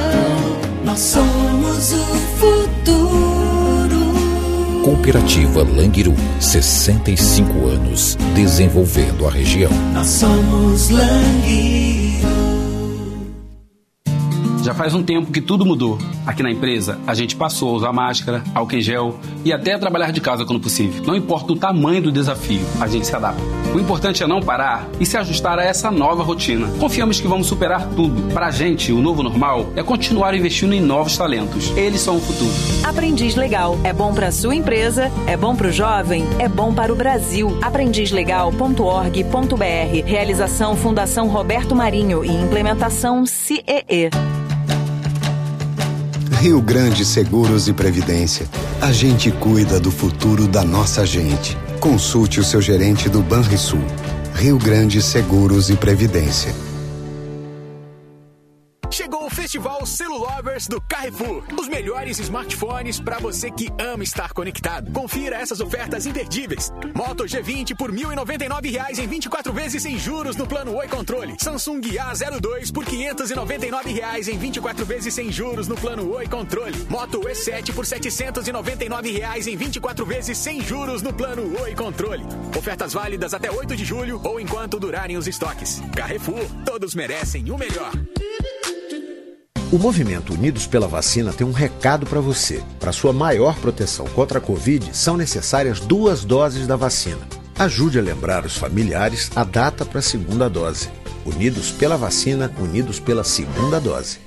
Nós somos o futuro. Cooperativa Langiru, 65 anos, desenvolvendo a região. Nós somos Langiru. Já faz um tempo que tudo mudou. Aqui na empresa, a gente passou a usar máscara, álcool em gel e até a trabalhar de casa quando possível. Não importa o tamanho do desafio, a gente se adapta. O importante é não parar e se ajustar a essa nova rotina. Confiamos que vamos superar tudo. Para a gente, o novo normal é continuar investindo em novos talentos. Eles são o futuro. Aprendiz Legal. É bom para sua empresa, é bom para o jovem, é bom para o Brasil. aprendizlegal.org.br. Realização Fundação Roberto Marinho e implementação CEE. Rio Grande Seguros e Previdência. A gente cuida do futuro da nossa gente. Consulte o seu gerente do Banrisul. Rio Grande Seguros e Previdência. Festival Celulovers do Carrefour. Os melhores smartphones para você que ama estar conectado. Confira essas ofertas imperdíveis. Moto G20 por 1.099 reais em 24 vezes sem juros no plano Oi Controle. Samsung A02 por 599 reais em 24 vezes sem juros no plano Oi Controle. Moto E7 por 799 reais em 24 vezes sem juros no plano Oi Controle. Ofertas válidas até 8 de julho ou enquanto durarem os estoques. Carrefour, todos merecem o melhor. O movimento Unidos pela Vacina tem um recado para você. Para sua maior proteção contra a Covid, são necessárias duas doses da vacina. Ajude a lembrar os familiares a data para a segunda dose. Unidos pela vacina, unidos pela segunda dose.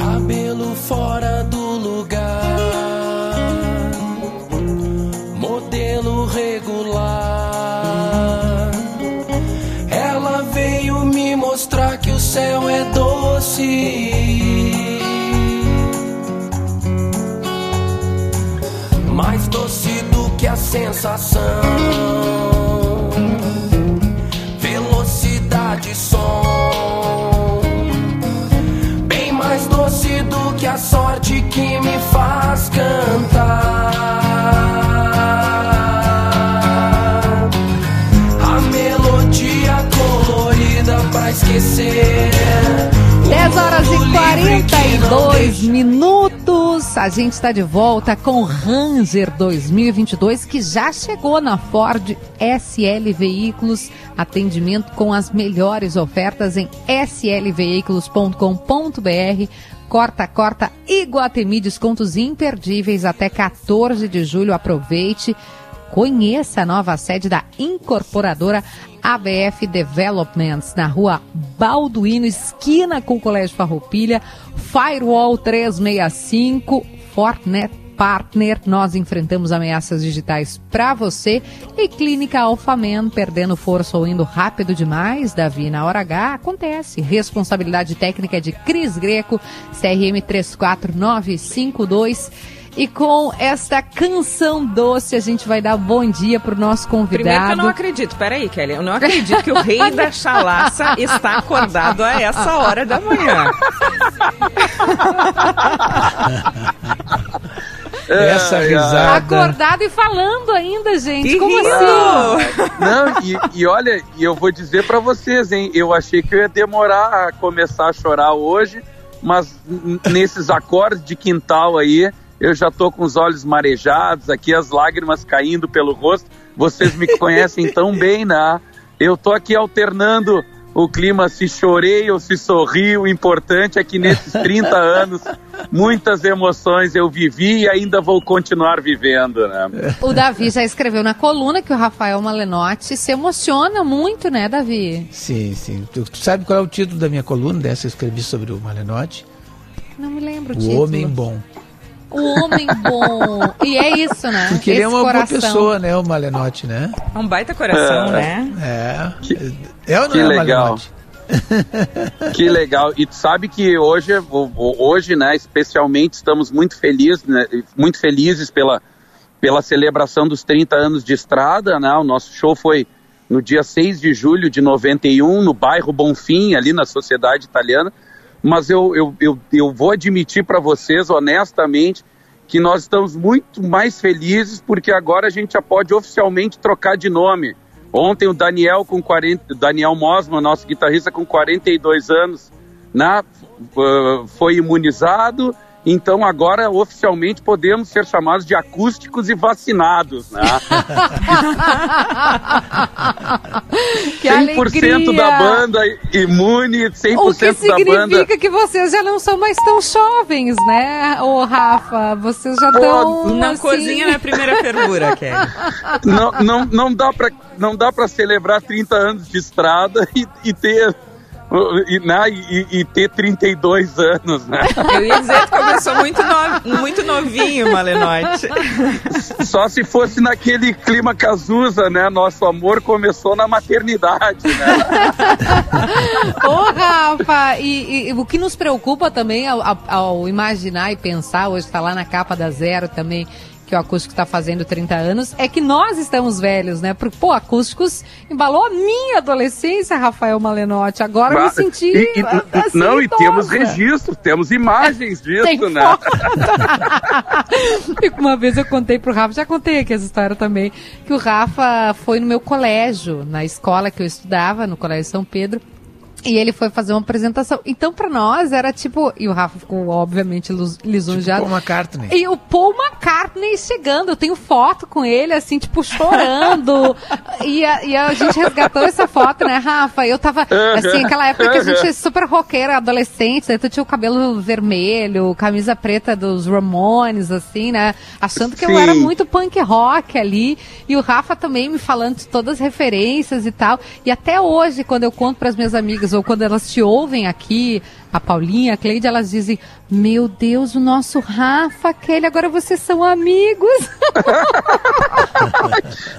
Cabelo fora do lugar, modelo regular. Ela veio me mostrar que o céu é doce. Mais doce do que a sensação. Que me faz cantar. A melodia colorida pra esquecer. 10 horas e 42 minutos. A gente está de volta com o Ranger 2022 que já chegou na Ford SL Veículos. Atendimento com as melhores ofertas em slveículos.com.br. Corta, corta Iguatemi, descontos imperdíveis até 14 de julho. Aproveite. Conheça a nova sede da incorporadora ABF Developments na rua Balduino, esquina com o Colégio Farroupilha, Firewall 365, Fortnet Partner. Nós enfrentamos ameaças digitais para você e Clínica Alfamen, perdendo força ou indo rápido demais, Davi, na hora H, acontece. Responsabilidade técnica é de Cris Greco, CRM 34952. E com esta canção doce, a gente vai dar bom dia pro nosso convidado. Primeiro que eu não acredito, peraí, Kelly, eu não acredito que o rei da chalaça está acordado a essa hora da manhã. Essa risada. Acordado e falando ainda, gente. Que Como rio! assim? Não, e, e olha, e eu vou dizer pra vocês, hein? Eu achei que eu ia demorar a começar a chorar hoje, mas nesses acordes de quintal aí, eu já tô com os olhos marejados, aqui as lágrimas caindo pelo rosto. Vocês me conhecem tão bem, né? Eu tô aqui alternando o clima se chorei ou se sorri. O importante é que nesses 30 anos, muitas emoções eu vivi e ainda vou continuar vivendo, né? O Davi já escreveu na coluna que o Rafael Malenotti se emociona muito, né, Davi? Sim, sim. Tu, tu sabe qual é o título da minha coluna dessa? Eu escrevi sobre o Malenotti. Não me lembro o, O título. Homem Bom. O Homem Bom. E é isso, né? Porque ele é Esse uma coração. boa pessoa, né, o Malenotti, né? É um baita coração, É. né? É. É ou não que é, legal. Malenotti? Que legal. E tu sabe que hoje, hoje, né, especialmente, estamos muito felizes, né, muito felizes pela, pela celebração dos 30 anos de estrada, né? O nosso show foi no dia 6 de julho de 91, no bairro Bonfim, ali na Sociedade Italiana. Mas eu, eu, eu, eu vou admitir para vocês, honestamente, que nós estamos muito mais felizes porque agora a gente já pode oficialmente trocar de nome. Ontem o Daniel com 40, Daniel Mosman, nosso guitarrista com 42 anos, né, f- foi imunizado. Então agora oficialmente podemos ser chamados de acústicos e vacinados, né? que 100% alegria! da banda imune, 100% O que da significa banda que vocês já não são mais tão jovens, né, ô Rafa? Vocês já estão. Não assim... cozinha na primeira fervura, Kelly. não, não, não dá para não dá para celebrar 30 anos de estrada e, e ter e, né, e, e ter 32 anos, né? Eu ia dizer que começou muito, no- muito novinho, Malenote. Só se fosse naquele clima Cazuza, né? Nosso amor começou na maternidade, né? Ô, Rafa, e, e o que nos preocupa também ao, ao- ao imaginar e pensar, hoje está lá na capa da Zero também, que o acústico está fazendo 30 anos, é que nós estamos velhos, né? Porque, pô, acústicos embalou a minha adolescência, Rafael Malenotti. Agora eu me senti. E- e- assim, não, e temos registros, temos imagens disso, Tem né? E uma vez eu contei pro Rafa, já contei aqui essa história também, que o Rafa foi no meu colégio, na escola que eu estudava, no Colégio São Pedro. E ele foi fazer uma apresentação. Então, pra nós, era tipo. E o Rafa ficou, obviamente, lis- lisonjeado. Tipo Paul McCartney. E o Paul McCartney chegando. Eu tenho foto com ele, assim, tipo, chorando. e, a, e a gente resgatou essa foto, né, Rafa? Eu tava. Assim, aquela época que a gente é super roqueira, adolescente. Daí tu tinha o cabelo vermelho, camisa preta dos Ramones, assim, né? Achando que eu Sim. era muito punk rock ali. E o Rafa também me falando de todas as referências e tal. E até hoje, quando eu conto para as minhas amigas, ou quando elas te ouvem aqui, a Paulinha, a Cleide, elas dizem: Meu Deus, o nosso Rafa, Kelly, agora vocês são amigos.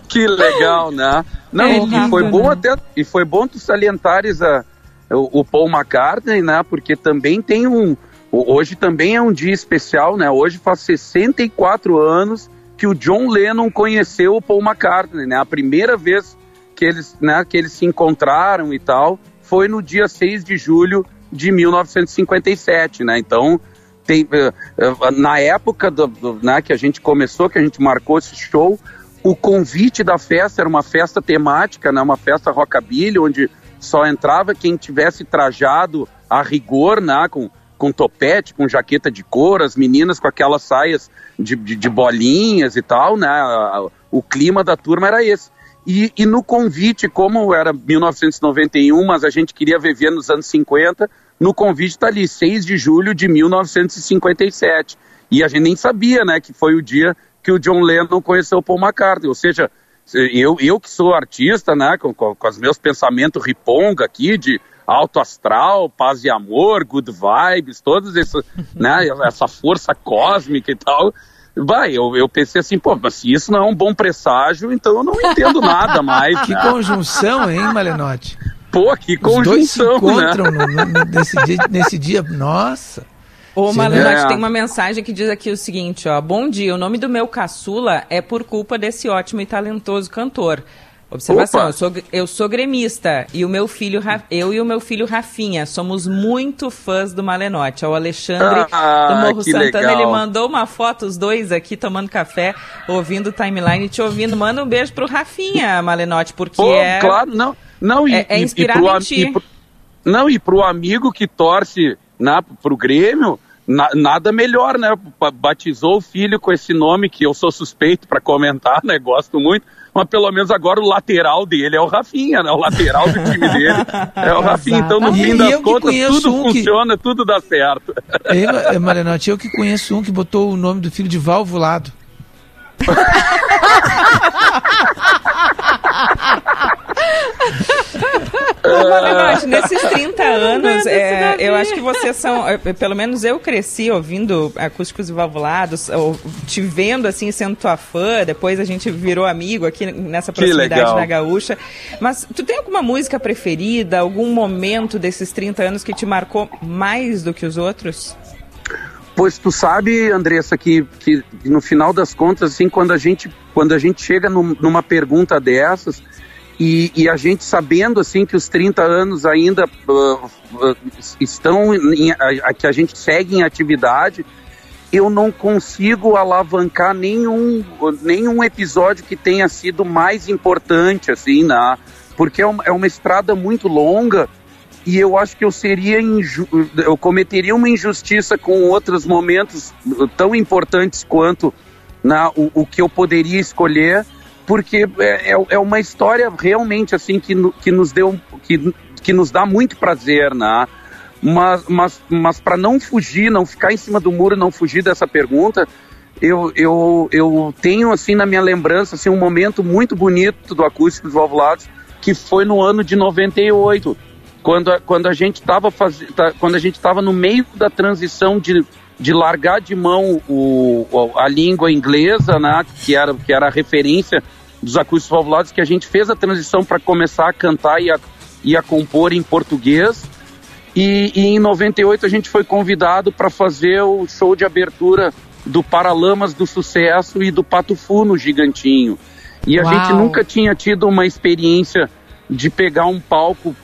Que legal, né? Não, É e- foi bom né? até e foi bom tu salientares a, o, o Paul McCartney, né? Porque também tem um hoje também é um dia especial, né? Hoje faz 64 anos que o John Lennon conheceu o Paul McCartney, né? A primeira vez que eles, né, que eles se encontraram e tal, foi no dia 6 de julho de 1957, né? Então, tem, eh, eh, na época do, do- né, que a gente começou, que a gente marcou esse show, o convite da festa era uma festa temática, né, uma festa rockabilly, onde só entrava quem tivesse trajado a rigor, né, com, com topete, com jaqueta de couro, as meninas com aquelas saias de, de, de bolinhas e tal, né, o clima da turma era esse. E, e no convite, como era 1991, mas a gente queria viver nos anos 50, no convite está ali, 6 de julho de 1957. E a gente nem sabia, né, que foi o dia que o John Lennon conheceu Paul McCartney. Ou seja, eu, eu que sou artista, né, com, com, com os meus pensamentos riponga aqui de alto astral, paz e amor, good vibes, todas essas, né, essa força cósmica e tal. Vai, eu, eu pensei assim, pô, mas se isso não é um bom presságio, então eu não entendo nada mais. Que né? conjunção, hein, Malenotti? Pô, que Os dois se conjunção, encontram né? no- no- nesse, dia, nesse dia. Nossa. Ô. Malenotti, É. tem uma mensagem que diz aqui o seguinte, ó. Bom dia, o nome do meu caçula é por culpa desse ótimo e talentoso cantor. Observação, Opa. eu sou, eu sou gremista e o meu filho, eu e o meu filho Rafinha somos muito fãs do Malenotti. É O Alexandre Ah, do Morro Santana, legal. ele mandou uma foto, os dois aqui tomando café, ouvindo o timeline, te ouvindo. Manda um beijo pro Rafinha, Malenotti, porque Pô, é... claro, não. Não, e, É- é e- e inspirado pro em am- ti. e pro- não, e pro amigo que torce na, pro Grêmio, na- nada melhor, né? Ba- Batizou o filho com esse nome que eu sou suspeito para comentar, né? Gosto muito. Mas pelo menos agora o lateral dele é o Rafinha, né? O lateral do time dele é o Rafinha. Então, no fim das que contas, tudo um que- funciona, tudo dá certo. Eu, Malenotti, eu que conheço um que botou o nome do filho de Valvulado. Malenotti, nesses 30 anos, é, eu acho que vocês são, é, pelo menos eu cresci ouvindo acústicos e valvulados, ou te vendo assim, sendo tua fã, depois a gente virou amigo aqui nessa proximidade na Gaúcha. Mas tu tem alguma música preferida, algum momento desses 30 anos que te marcou mais do que os outros? Pois tu sabe, Andressa, que, que no final das contas, assim, quando a gente, quando a gente chega num- numa pergunta dessas e, e a gente sabendo assim que os 30 anos ainda ah, ah, estão em, a, a- que a gente segue em atividade, eu não consigo alavancar nenhum, nenhum episódio que tenha sido mais importante, assim, né? Porque é uma, é uma estrada muito longa e eu acho que eu seria inju eu cometeria uma injustiça com outros momentos tão importantes quanto na, o, o que eu poderia escolher porque é, é- é uma história realmente assim que, que nos deu que, que nos dá muito prazer né? mas mas, mas para não fugir não ficar em cima do muro não fugir dessa pergunta eu, eu, eu tenho assim na minha lembrança assim um momento muito bonito do acústico dos Valvulados que foi no ano de 98 quando a, quando a gente estava quando a gente estava no meio da transição de, de largar de mão o, a língua inglesa, né, que era que era a referência dos acústicos valvulados, que a gente fez a transição para começar a cantar e a, e a compor em português. E, e em 98 a gente foi convidado para fazer o show de abertura do Paralamas do Sucesso e do Pato Fu no Gigantinho. E a Uau. gente nunca tinha tido uma experiência de pegar um palco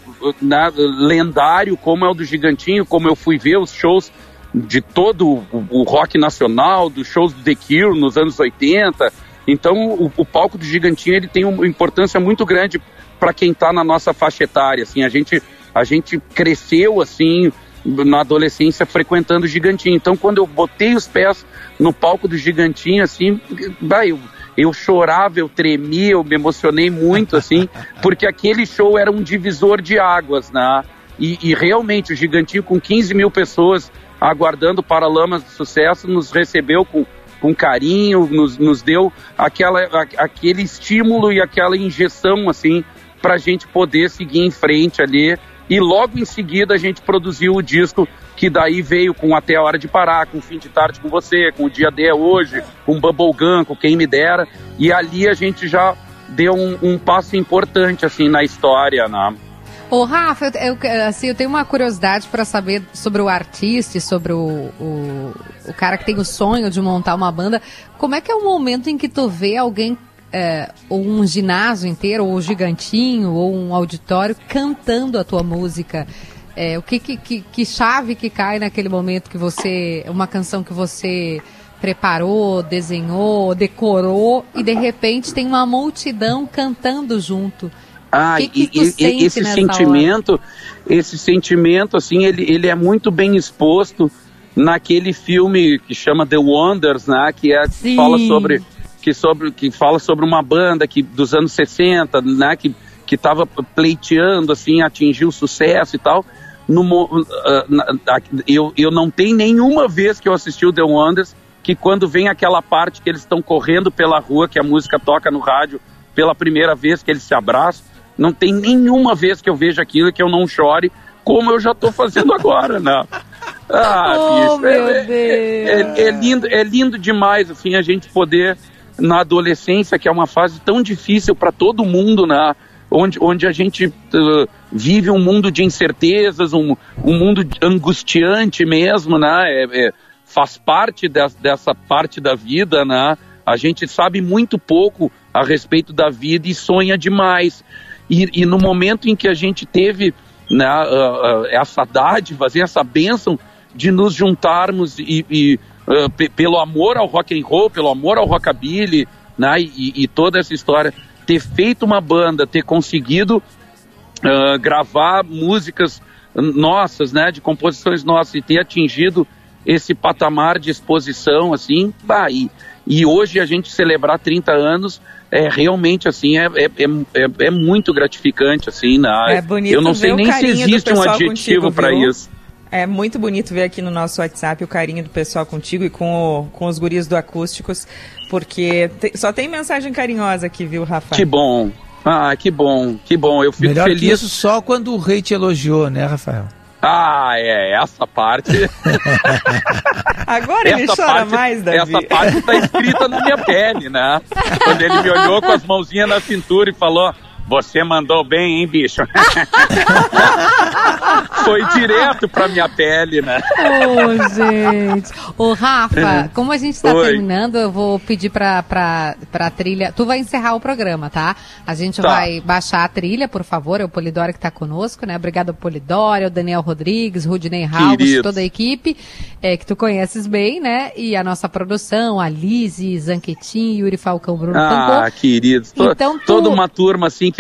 né, lendário como é o do Gigantinho, como eu fui ver os shows de todo o, o rock nacional, dos shows do The Cure nos anos 80. Então o, o palco do Gigantinho ele tem uma importância muito grande para quem está na nossa faixa etária. Assim, a gente a gente cresceu assim na adolescência frequentando o Gigantinho. Então, quando eu botei os pés no palco do Gigantinho, assim, vai, eu, eu chorava, eu tremia, eu me emocionei muito, assim, porque aquele show era um divisor de águas, né? E, e realmente o Gigantinho, com 15 mil pessoas aguardando para Lamas do Sucesso, nos recebeu com, com carinho, nos, nos deu aquela, a, aquele estímulo e aquela injeção, assim, para a gente poder seguir em frente ali. E logo em seguida a gente produziu o disco que daí veio com Até a Hora de Parar, com Fim de Tarde com Você, com O Dia D é Hoje, com Bubblegum, com Quem Me Dera. E ali a gente já deu um, um passo importante, assim, na história, né? Ô, Rafa, eu, eu, assim, eu tenho uma curiosidade para saber sobre o artista, sobre o, o, o, cara que tem o sonho de montar uma banda. Como é que é o momento em que tu vê alguém, é, ou um ginásio inteiro, ou gigantinho, ou um auditório, cantando a tua música? É, o que, que, que, chave que cai naquele momento que você. Uma canção que você preparou, desenhou, decorou, e de repente tem uma multidão cantando junto. Ah, que que e, e esse sentimento, hora? esse sentimento, assim, ele, ele é muito bem exposto naquele filme que chama The Wonders, né? Que é fala sobre que sobre que fala sobre uma banda que dos anos 60, né? Que que estava pleiteando assim atingir o sucesso e tal. No, uh, eu, eu não tenho nenhuma vez que eu assisti o The Wonders que quando vem aquela parte que eles estão correndo pela rua, que a música toca no rádio pela primeira vez que eles se abraçam, não tem nenhuma vez que eu vejo aquilo que eu não chore, como eu já estou fazendo agora, né? Ah, oh, bicho, é, é, é, é, lindo, é lindo demais, assim, a gente poder, na adolescência, que é uma fase tão difícil para todo mundo, né? Onde, onde a gente uh, vive um mundo de incertezas, um, um mundo angustiante mesmo, né? É, é, faz parte de, dessa parte da vida, né? A gente sabe muito pouco a respeito da vida e sonha demais. E, e no momento em que a gente teve né, uh, uh, essa dádiva, essa bênção de nos juntarmos e, e uh, pelo amor ao rock and roll, pelo amor ao rockabilly, né, e, e, toda essa história, ter feito uma banda, ter conseguido gravar músicas nossas, né, de composições nossas e ter atingido esse patamar de exposição, assim, bah, e, e hoje a gente celebrar 30 anos é realmente assim é, é, é, é, muito gratificante assim na é bonito eu não sei nem se existe um adjetivo para isso é muito bonito ver aqui no nosso WhatsApp o carinho do pessoal contigo e com, o, com os guris do Acústicos, porque te, só tem mensagem carinhosa aqui, viu, Rafael? Que bom. Ah, que bom, que bom. Eu fico Melhor feliz. Que isso só quando o rei te elogiou, né, Rafael? Ah, é, essa parte. Agora essa ele chora parte, mais, Davi. Essa parte está escrita na minha pele, né? Quando ele me olhou com as mãozinhas na cintura e falou: você mandou bem, hein, bicho? Foi direto pra minha pele, né? Ô, oh, gente. Ô, Rafa, como a gente tá Oi. terminando, eu vou pedir pra, pra, pra trilha. Tu vai encerrar o programa, tá? A gente tá. vai baixar a trilha, por favor. É o Polidório que tá conosco, né? Obrigado ao Polidório, o Daniel Rodrigues, Rudinei Ralves, toda a equipe é, que tu conheces bem, né? E a nossa produção, a Lise, Zanquetin, Yuri Falcão, Bruno Ah, queridos. Então, tu... Toda uma turma, assim,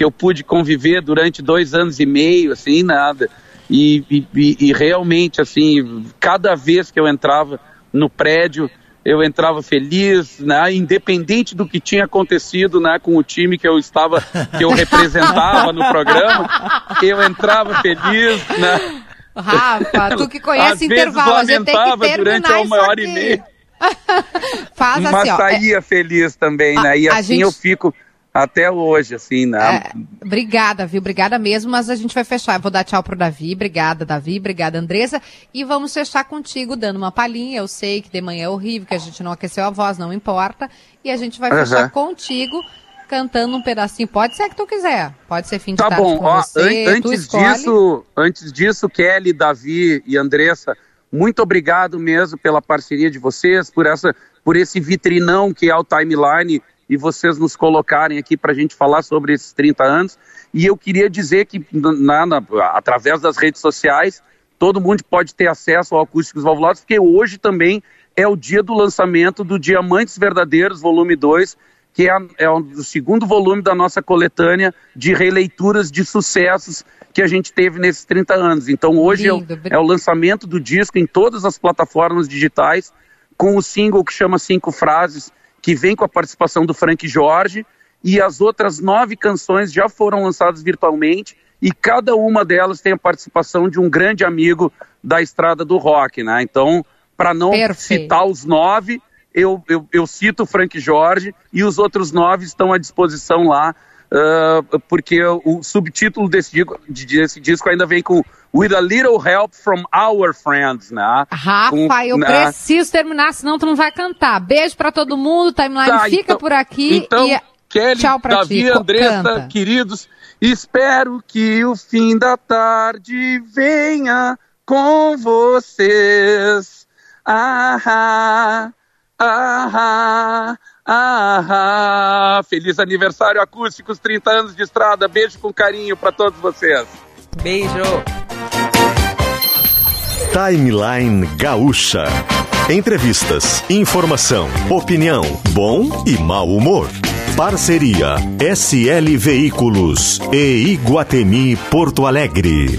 que eu, eu pude conviver durante dois anos e meio, assim, nada. E, e, e realmente, assim, cada vez que eu entrava no prédio, eu entrava feliz, né, independente do que tinha acontecido né, com o time que eu estava, que eu representava no programa, eu entrava feliz, né. Rafa, tu que conhece Às intervalo, a gente tem que terminar durante uma hora e meia. Faz assim, Mas ó, saía é... feliz também, né? E assim gente... eu fico até hoje, assim, né? É, obrigada, viu? Obrigada mesmo, mas a gente vai fechar. Eu vou dar tchau pro Davi. Obrigada, Davi. Obrigada, Andresa. E vamos fechar contigo, dando uma palhinha. Eu sei que de manhã é horrível, que a gente não aqueceu a voz, não importa. E a gente vai fechar uhum. contigo, cantando um pedacinho. Pode ser que tu quiser. Pode ser fim de tá tarde bom. Ó, você. An antes disso, antes disso, Kelly, Davi e Andressa, muito obrigado mesmo pela parceria de vocês, por essa, por esse vitrinão que é o Timeline e vocês nos colocarem aqui para a gente falar sobre esses 30 anos. E eu queria dizer que, na, na, através das redes sociais, todo mundo pode ter acesso ao Acústicos Valvulados, porque hoje também é o dia do lançamento do Diamantes Verdadeiros, volume 2, que é, é o segundo volume da nossa coletânea de releituras de sucessos que a gente teve nesses 30 anos. Então hoje é o, é o, lançamento do disco em todas as plataformas digitais, com o single que chama Cinco Frases, que vem com a participação do Frank Jorge, e as outras nove canções já foram lançadas virtualmente, e cada uma delas tem a participação de um grande amigo da estrada do rock, né? Então, para não Perfeito. citar os nove, eu, eu, eu, cito o Frank Jorge e os outros nove estão à disposição lá, uh, porque o subtítulo desse desse disco ainda vem com With a Little Help from Our Friends, né? Rafa, eu né? preciso terminar, senão tu não vai cantar. Beijo para todo mundo, timeline tá, fica então, por aqui então, e Kelly, tchau pra Davi, ti. Andressa, Canta. queridos, espero que o fim da tarde venha com vocês. Ah, ah, ah, ah. Feliz aniversário acústicos, 30 anos de estrada. Beijo com carinho para todos vocês. Beijo. Timeline Gaúcha. Entrevistas, informação, opinião, bom e mau humor. Parceria SL Veículos e Iguatemi Porto Alegre.